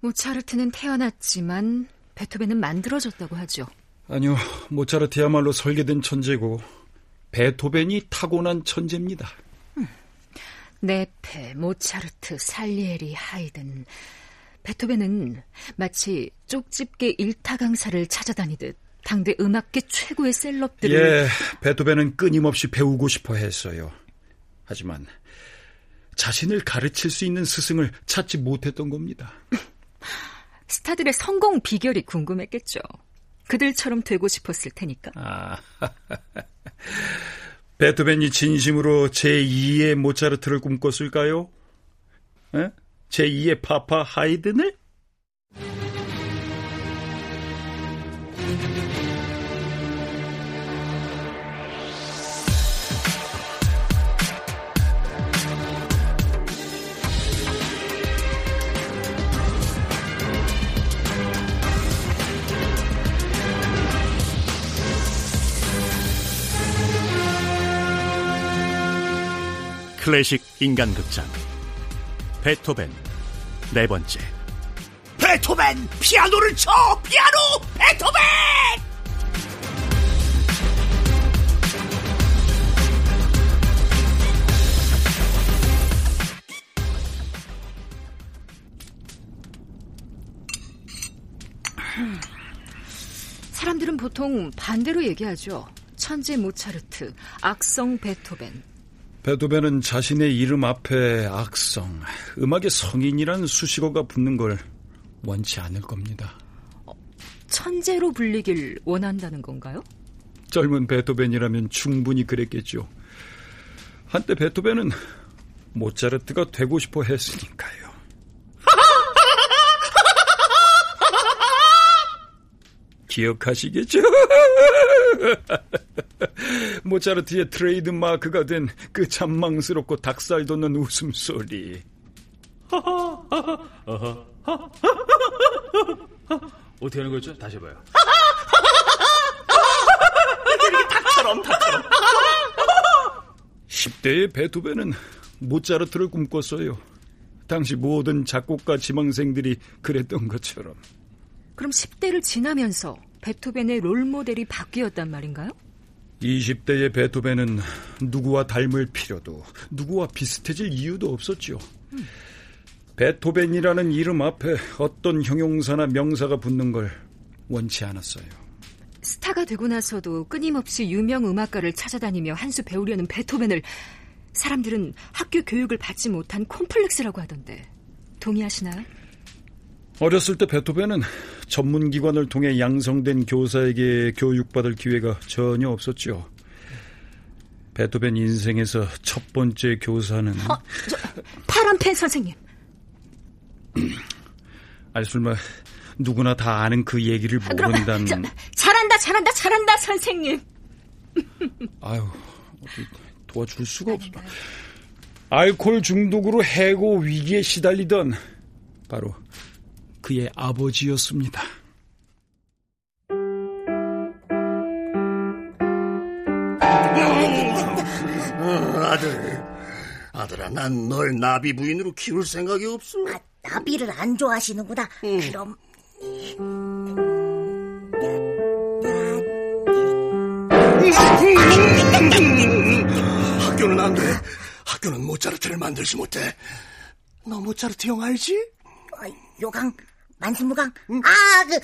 모차르트는 태어났지만 베토벤은 만들어졌다고 하죠. 아니요, 모차르트야말로 설계된 천재고 베토벤이 타고난 천재입니다. 음. 네페, 모차르트, 살리에리, 하이든. 베토벤은 마치 쪽집게 일타 강사를 찾아다니듯 당대 음악계 최고의 셀럽들을 예, 베토벤은 끊임없이 배우고 싶어 했어요. 하지만 자신을 가르칠 수 있는 스승을 찾지 못했던 겁니다. 스타들의 성공 비결이 궁금했겠죠. 그들처럼 되고 싶었을 테니까. 아, 베토벤이 진심으로 제2의 모차르트를 꿈꿨을까요? 에? 제2의 파파 하이든을? 클래식 인간극장. 베토벤 네 번째. 베토벤! 피아노를 쳐! 피아노! 베토벤! 사람들은 보통 반대로 얘기하죠. 천재 모차르트, 악성 베토벤, 베토벤은 자신의 이름 앞에 악성, 음악의 성인이란 수식어가 붙는 걸 원치 않을 겁니다. 어, 천재로 불리길 원한다는 건가요? 젊은 베토벤이라면 충분히 그랬겠죠. 한때 베토벤은 모차르트가 되고 싶어 했으니까요. 기억하시겠죠? 모차르트의 트레이드 마크가 된 그 잔망스럽고 닭살 돋는 웃음소리. 어떻게 하는 거였죠? 다시 해봐요. 닭처럼, 닭처럼. 10대의 베토벤은 모차르트를 꿈꿨어요. 당시 모든 작곡가 지망생들이 그랬던 것처럼. 그럼 10대를 지나면서 베토벤의 롤모델이 바뀌었단 말인가요? 20대의 베토벤은 누구와 닮을 필요도, 누구와 비슷해질 이유도 없었죠. 음. 베토벤이라는 이름 앞에 어떤 형용사나 명사가 붙는 걸 원치 않았어요. 스타가 되고 나서도 끊임없이 유명 음악가를 찾아다니며 한 수 배우려는 베토벤을 사람들은 학교 교육을 받지 못한 콤플렉스라고 하던데 동의하시나요? 어렸을 때 베토벤은 전문기관을 통해 양성된 교사에게 교육받을 기회가 전혀 없었죠. 베토벤 인생에서 첫 번째 교사는 어, 저, 파란 펜 선생님. 아니 설마 누구나 다 아는 그 얘기를 모른다는. 저, 잘한다, 잘한다, 잘한다, 선생님. 아유, 도와줄 수가 없어. 알코올 중독으로 해고 위기에 시달리던 바로 그의 아버지였습니다. 아들, 아들아, 난 널 나비 부인으로 키울 생각이 없어. 아, 나비를 안 좋아하시는구나. 음. 그럼. 학교는 안 돼. 학교는 모차르트를 만들지 못해. 너 모차르트 형 알지? 요강, 만수무강, 응? 아, 그,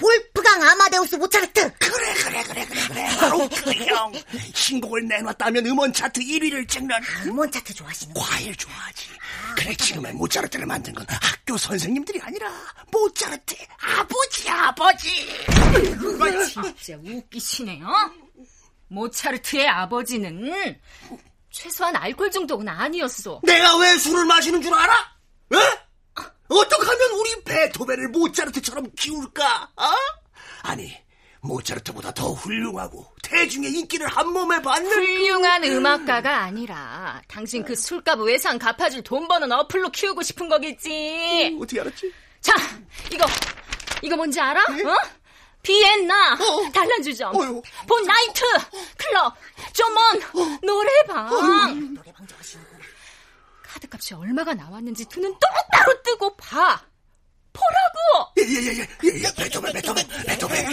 볼프강 아마데우스 모차르트. 그래, 그래, 그래, 그래, 그래. 바로 그 형. 신곡을 내놨다면 음원 차트 1위를 찍는. 아, 음원 차트 좋아하시는 과일 좋아하지. 아, 그래, 지금의 모차르트를 만든 건 학교 선생님들이 아니라 모차르트 아버지, 아버지. 진짜 웃기시네요. 모차르트의 아버지는 최소한 알코올 정도는 아니었어. 내가 왜 술을 마시는 줄 알아? 에? 어떻게 하면 우리 베토벤을 모차르트처럼 키울까? 어? 아니, 모차르트보다 더 훌륭하고 대중의 인기를 한 몸에 받는 훌륭한 그... 음악가가 아니라 당신 그 술값 외상 갚아줄 돈 버는 어플로 키우고 싶은 거겠지. 어, 어떻게 알았지? 자, 이거 이거 뭔지 알아? 네? 어? 비엔나 어. 단란주점 어휴. 본 나이트 클럽 어. 노래방 어. 노래방 좋아하시는 카드값이 얼마가 나왔는지 두 눈 똑바로 뜨고 봐. 보라! 예예예예 예, 예, 베토벤 베토벤 베토벤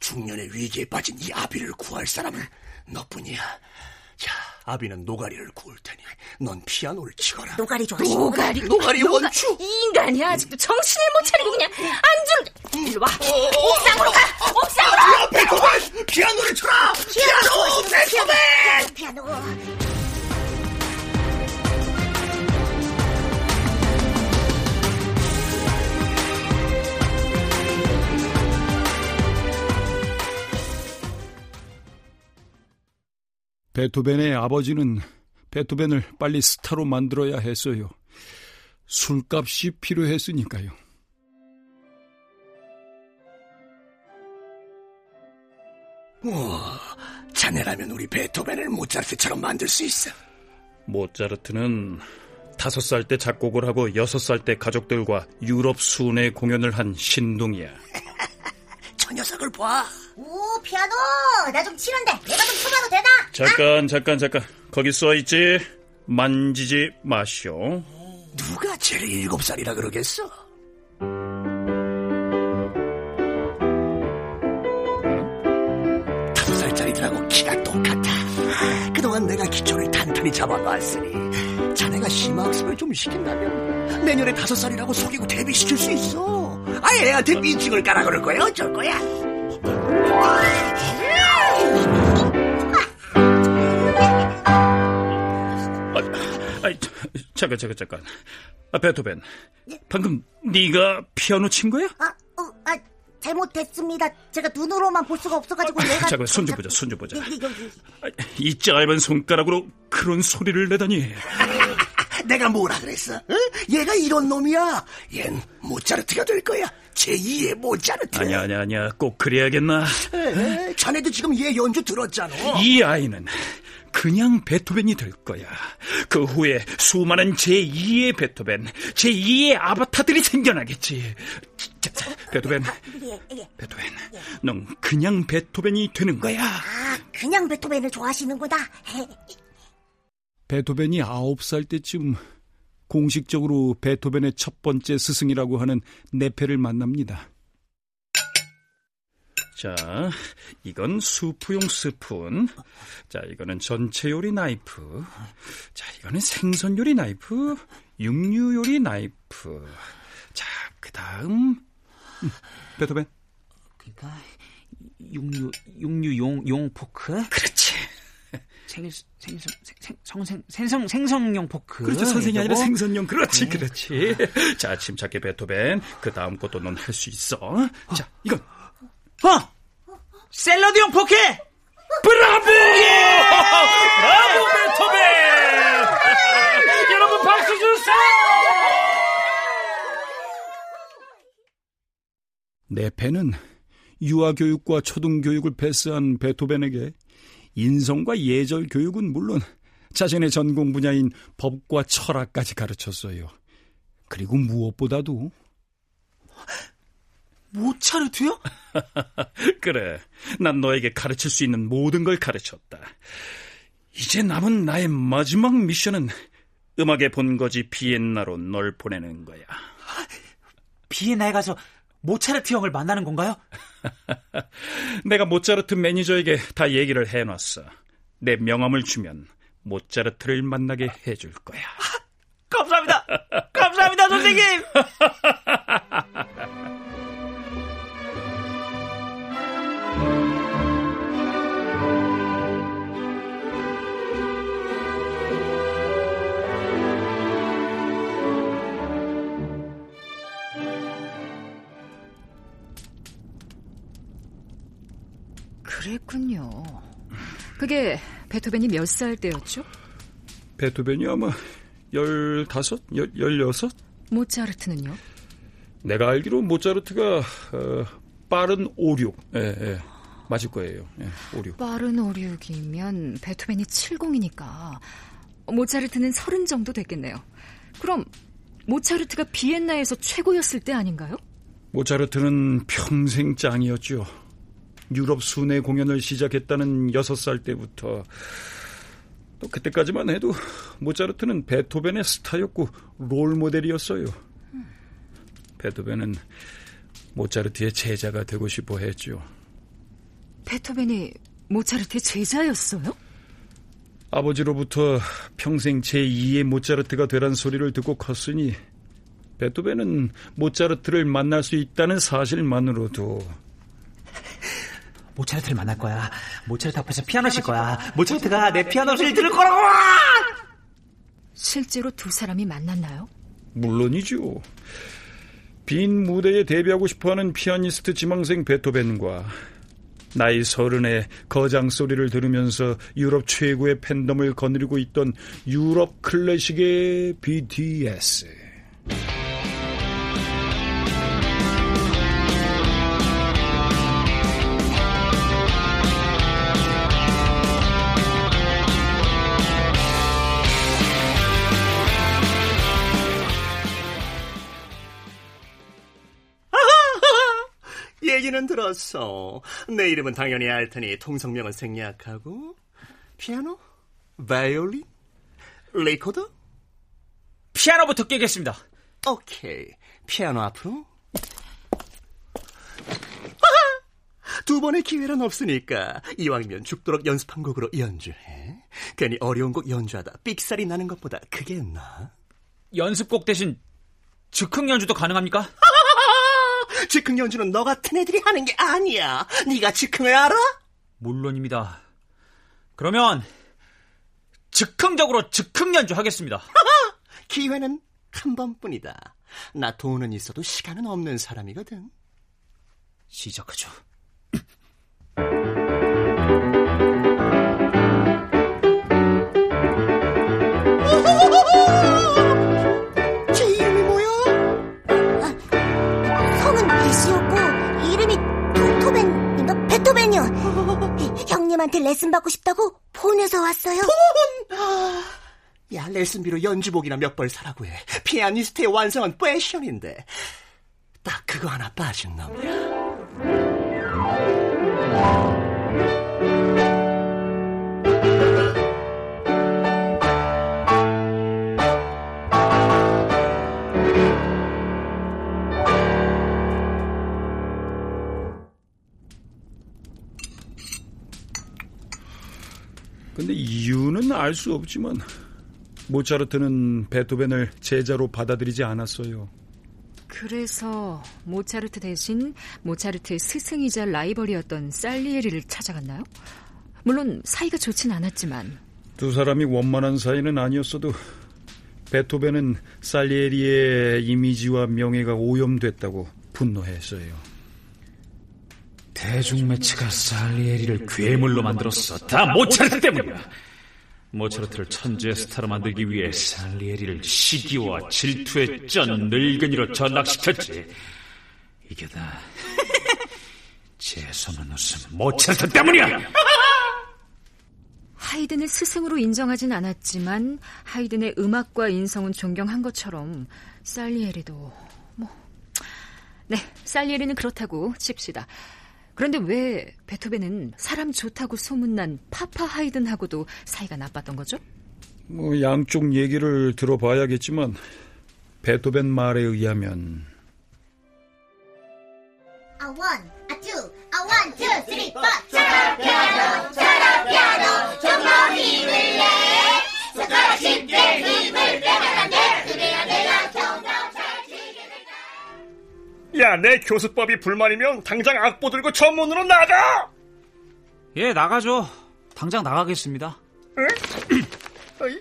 중년의 위기에 빠진 이 아비를 구할 사람은 너뿐이야. 자, 아비는 노가리를 구울 테니 넌 피아노를 치거라. 노가리 좋아하시는 노가리, 노가리 원추. 인간이야 아직도 정신을 못 차리고 그냥 안줄 일로 와 옥상으로 가 베토벤의 아버지는 베토벤을 빨리 스타로 만들어야 했어요. 술값이 필요했으니까요. 우와, 자네라면 우리 베토벤을 모차르트처럼 만들 수 있어. 모차르트는 다섯 살 때 작곡을 하고 여섯 살 때 가족들과 유럽 순회 공연을 한 신동이야. 저 녀석을 봐. 오, 피아노! 나 좀 치는데 내가 좀 쳐봐도 되나? 잠깐, 잠깐, 잠깐. 거기 써 있지. 만지지 마시오. 누가 쟤를 일곱 살이라 그러겠어? 다섯 살짜리들하고 키가 똑같아. 그동안 내가 기초를 탄탄히 잡아놨으니 자네가 심화학습을 좀 시킨다면 내년에 다섯 살이라고 속이고 데뷔시킬 수 있어. 아예 애한테 민증을 깔아 그럴 거야 어쩔 거야. 아, 자, 잠깐, 잠깐, 잠깐. 아, 베토벤. 방금 네가 피아노 친 거야? 아, 어, 아, 잘못됐습니다. 제가 눈으로만 볼 수가 없어가지고 내가. 잠깐, 손 좀 보자, 손 좀 보자. 아, 이 짧은 손가락으로 그런 소리를 내다니. 내가 뭐라 그랬어? 응? 얘가 이런 놈이야. 얜 모차르트가 될 거야. 제2의 모차르트. 아니야, 아니야, 아니야. 꼭 그래야겠나. 에, 자네도 지금 얘 연주 들었잖아. 이 아이는 그냥 베토벤이 될 거야. 그 후에 수많은 제2의 베토벤, 제2의 아바타들이 생겨나겠지. 자, 자, 베토벤, 예, 예. 베토벤, 넌 그냥 베토벤이 되는 거야. 아, 그냥 베토벤을 좋아하시는구나. 베토벤이 아홉 살 때쯤 공식적으로 베토벤의 첫 번째 스승이라고 하는 네페를 만납니다. 자, 이건 수프용 스푼. 자, 이거는 전채 요리 나이프. 자, 이거는 생선 요리 나이프. 육류 요리 나이프. 자, 그 다음. 음, 베토벤. 그러니까 육류 육류용 용 포크. 그렇지. 생 생성 생 성생 생성 생성용 포크. 그렇죠. 선생이 아니라. 생선용. 그렇지, 그렇지. 자, 침착해, 베토벤. 그 다음 것도 넌 할 수 있어. 자, 이건. 어 샐러드용 포크. 브라보! 브라보, 베토벤! 여러분, 박수 주세요! 네페는 유아교육과 초등교육을 패스한 베토벤에게 인성과 예절 교육은 물론 자신의 전공 분야인 법과 철학까지 가르쳤어요. 그리고 무엇보다도 모차르트요? 그래, 난 너에게 가르칠 수 있는 모든 걸 가르쳤다. 이제 남은 나의 마지막 미션은 음악의 본거지 비엔나로 널 보내는 거야. 비엔나에 가서 모차르트 형을 만나는 건가요? 내가 모차르트 매니저에게 다 얘기를 해놨어. 내 명함을 주면 모차르트를 만나게 해줄 거야. 감사합니다. 감사합니다, 선생님. 그랬군요. 그게 베토벤이 몇 살 때였죠? 베토벤이 아마 열다섯, 열, 열여섯? 모차르트는요? 내가 알기로 모차르트가 어, 빠른 오륙. 예, 예. 맞을 거예요. 예, 오륙. 빠른 오륙이면 베토벤이 70이니까 모차르트는 30 정도 됐겠네요. 그럼 모차르트가 비엔나에서 최고였을 때 아닌가요? 모차르트는 평생 짱이었죠. 유럽 순회 공연을 시작했다는 여섯 살 때부터 또 그때까지만 해도 모차르트는 베토벤의 스타였고 롤 모델이었어요. 베토벤은 모차르트의 제자가 되고 싶어 했죠. 베토벤이 모차르트의 제자였어요? 아버지로부터 평생 제2의 모차르트가 되란 소리를 듣고 컸으니 베토벤은 모차르트를 만날 수 있다는 사실만으로도 모차르트를 만날 거야. 모차르트 앞에서 피아노 칠 거야. 모차르트가 내 피아노 소리를 들을 거라고! 실제로 두 사람이 만났나요? 물론이죠. 빈 무대에 데뷔하고 싶어하는 피아니스트 지망생 베토벤과 나이 서른에 거장 소리를 들으면서 유럽 최고의 팬덤을 거느리고 있던 유럽 클래식의 BTS. 들었어. 내 이름은 당연히 알 테니 통성명은 생략하고 피아노, 바이올린, 레코더. 피아노부터 깨겠습니다. 오케이. 피아노 앞으로. 두 번의 기회는 없으니까 이왕이면 죽도록 연습한 곡으로 연주해. 괜히 어려운 곡 연주하다 삑살이 나는 것보다 그게 나. 연습곡 대신 즉흥 연주도 가능합니까? 즉흥 연주는 너 같은 애들이 하는 게 아니야. 네가 즉흥을 알아? 물론입니다. 그러면 즉흥적으로 즉흥 연주하겠습니다. 기회는 한 번뿐이다. 나 돈은 있어도 시간은 없는 사람이거든. 시작하죠. 형님한테 레슨 받고 싶다고 폰에서 왔어요. 야, 레슨비로 연주복이나 몇 벌 사라고 해. 피아니스트의 완성은 패션인데. 딱 그거 하나 빠진 놈이야. 알 수 없지만 모차르트는 베토벤을 제자로 받아들이지 않았어요. 그래서 모차르트 대신 모차르트의 스승이자 라이벌이었던 살리에리를 찾아갔나요? 물론 사이가 좋진 않았지만 두 사람이 원만한 사이는 아니었어도 베토벤은 살리에리의 이미지와 명예가 오염됐다고 분노했어요. 대중매체가 살리에리를 괴물로 만들었어. 다 모차르트 때문이야. 모차르트를 천재 스타로 만들기 위해 살리에리를 시기와 질투의 쩐 늙은이로 전락시켰지. 이게 다 재수없는 웃음 모차르트 때문이야. 하이든을 스승으로 인정하진 않았지만 하이든의 음악과 인성은 존경한 것처럼 살리에리도 뭐 네, 살리에리는 그렇다고 칩시다. 그런데 왜 베토벤은 사람 좋다고 소문난 파파 하이든하고도 사이가 나빴던 거죠? 뭐 양쪽 얘기를 들어봐야겠지만 베토벤 말에 의하면 아 원, 아 투, 아 원, 투, 쓰리, 포. 차라 피아노, 차라 피아노, 좀더 힘을 내. 손가락 쉽게 힘을 돼. 야, 내 교수법이 불만이면 당장 악보 들고 전문으로 나가! 예, 나가죠. 당장 나가겠습니다. 어이?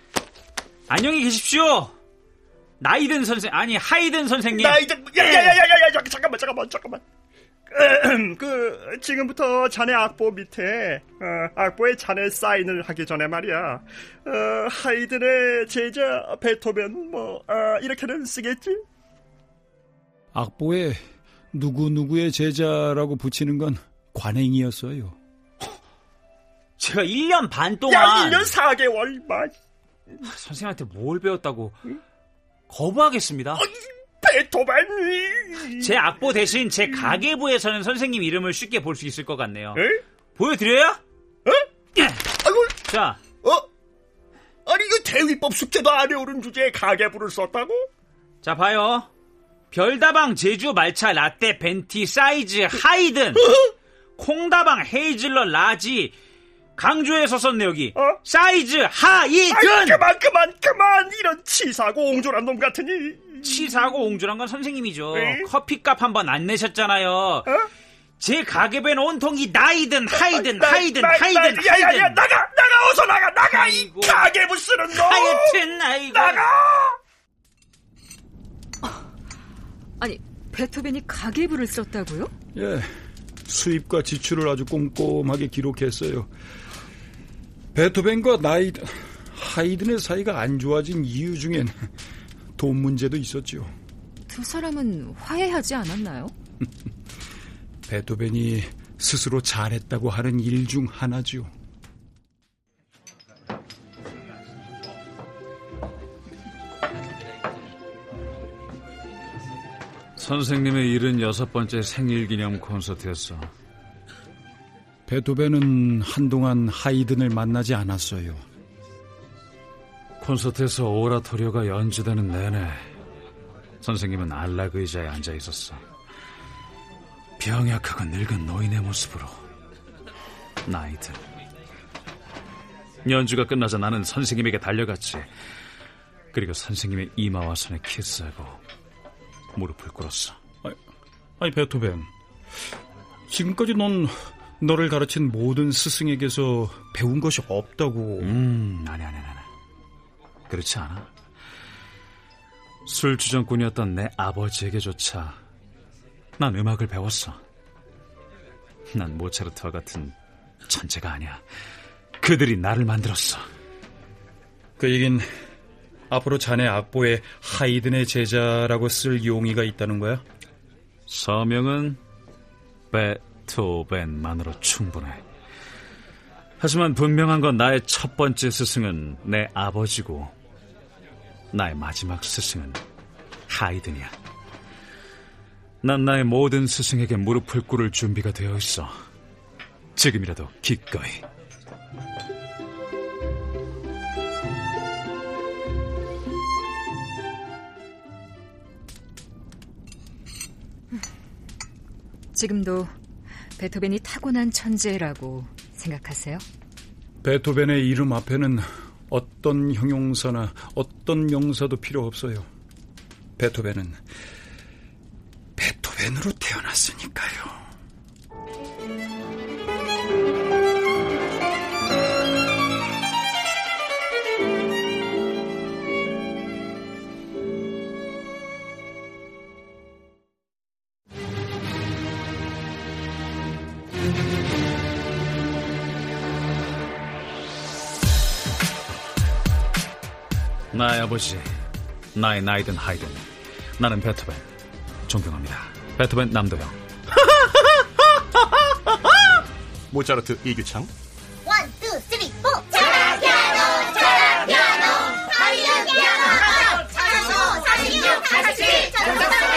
안녕히 계십시오. 나이든 선생 아니 하이든 선생님. 나 이제, 야, 야, 야, 야, 야, 야, 잠깐만, 잠깐만, 잠깐만. 그, 지금부터 자네 악보 밑에, 어, 악보에 자네 사인을 하기 전에 말이야. 어, 하이든의 제자, 베토벤, 뭐, 어, 이렇게는 쓰겠지? 악보에 누구누구의 제자라고 붙이는 건 관행이었어요. 제가 1년 반 동안 야, 1년 4개월, 마. 선생님한테 뭘 배웠다고 거부하겠습니다. 베토벤이. 제 악보 대신 제 가계부에서는 선생님 이름을 쉽게 볼 수 있을 것 같네요. 에? 보여드려요? 어? 아이고, 자, 어? 아니, 이거 대위법 숙제도 안 해오른 주제에 가계부를 썼다고? 자 봐요. 별다방 제주 말차 라떼 venti 사이즈 하이든. 콩다방 헤이즐넛 large. 강조해서 썼네 여기. 어? 사이즈 하이든. 아이, 그만 그만 그만. 이런 치사하고 옹졸한 놈 같으니. 치사하고 옹졸한 건 선생님이죠. 네? 커피값 한번 안 내셨잖아요. 어? 제 가격엔 온통 이 나이든 하이든 나- 하이든 나- 하이든 나- 야야야 하이든. 나가 나가 어서 나가. 나가 아이고. 이 가계부 쓰는 놈. 하여튼 아이고. 나가 아니, 베토벤이 가계부를 썼다고요? 예, 수입과 지출을 아주 꼼꼼하게 기록했어요. 베토벤과 나이 하이든의 사이가 안 좋아진 이유 중엔 돈 문제도 있었죠. 두 사람은 화해하지 않았나요? 베토벤이 스스로 잘했다고 하는 일 중 하나죠. 선생님의 76번째 생일 기념 콘서트였어 베토벤은 한동안 하이든을 만나지 않았어요. 콘서트에서 오라토리오가 연주되는 내내 선생님은 안락 의자에 앉아 있었어. 병약하고 늙은 노인의 모습으로 나이든. 연주가 끝나자 나는 선생님에게 달려갔지. 그리고 선생님의 이마와 손에 키스하고 무릎을 꿇었어. 아니 베토벤, 지금까지 넌 너를 가르친 모든 스승에게서 배운 것이 없다고. 음, 아니, 아니, 아니. 그렇지 않아. 술 주정꾼이었던 내 아버지에게조차 난 음악을 배웠어. 난 모차르트와 같은 천재가 아니야. 그들이 나를 만들었어. 그 얘긴 앞으로 자네 악보에 하이든의 제자라고 쓸 용의가 있다는 거야? 서명은 베토벤만으로 충분해. 하지만 분명한 건 나의 첫 번째 스승은 내 아버지고 나의 마지막 스승은 하이든이야. 난 나의 모든 스승에게 무릎을 꿇을 준비가 되어 있어. 지금이라도 기꺼이. 지금도 베토벤이 타고난 천재라고 생각하세요? 베토벤의 이름 앞에는 어떤 형용사나 어떤 명사도 필요 없어요. 베토벤은 베토벤으로 태어났으니까요. 나의 아버지, 나의 나이든 하이든 나는 베토벤 존경합니다. 베토벤 남도형. 모차르트 이규창 원, 투, 쓰리, 포 차라 피아노, 차라 피아노 하리는 피아노, 차소, 사십육, 사십칠, 전사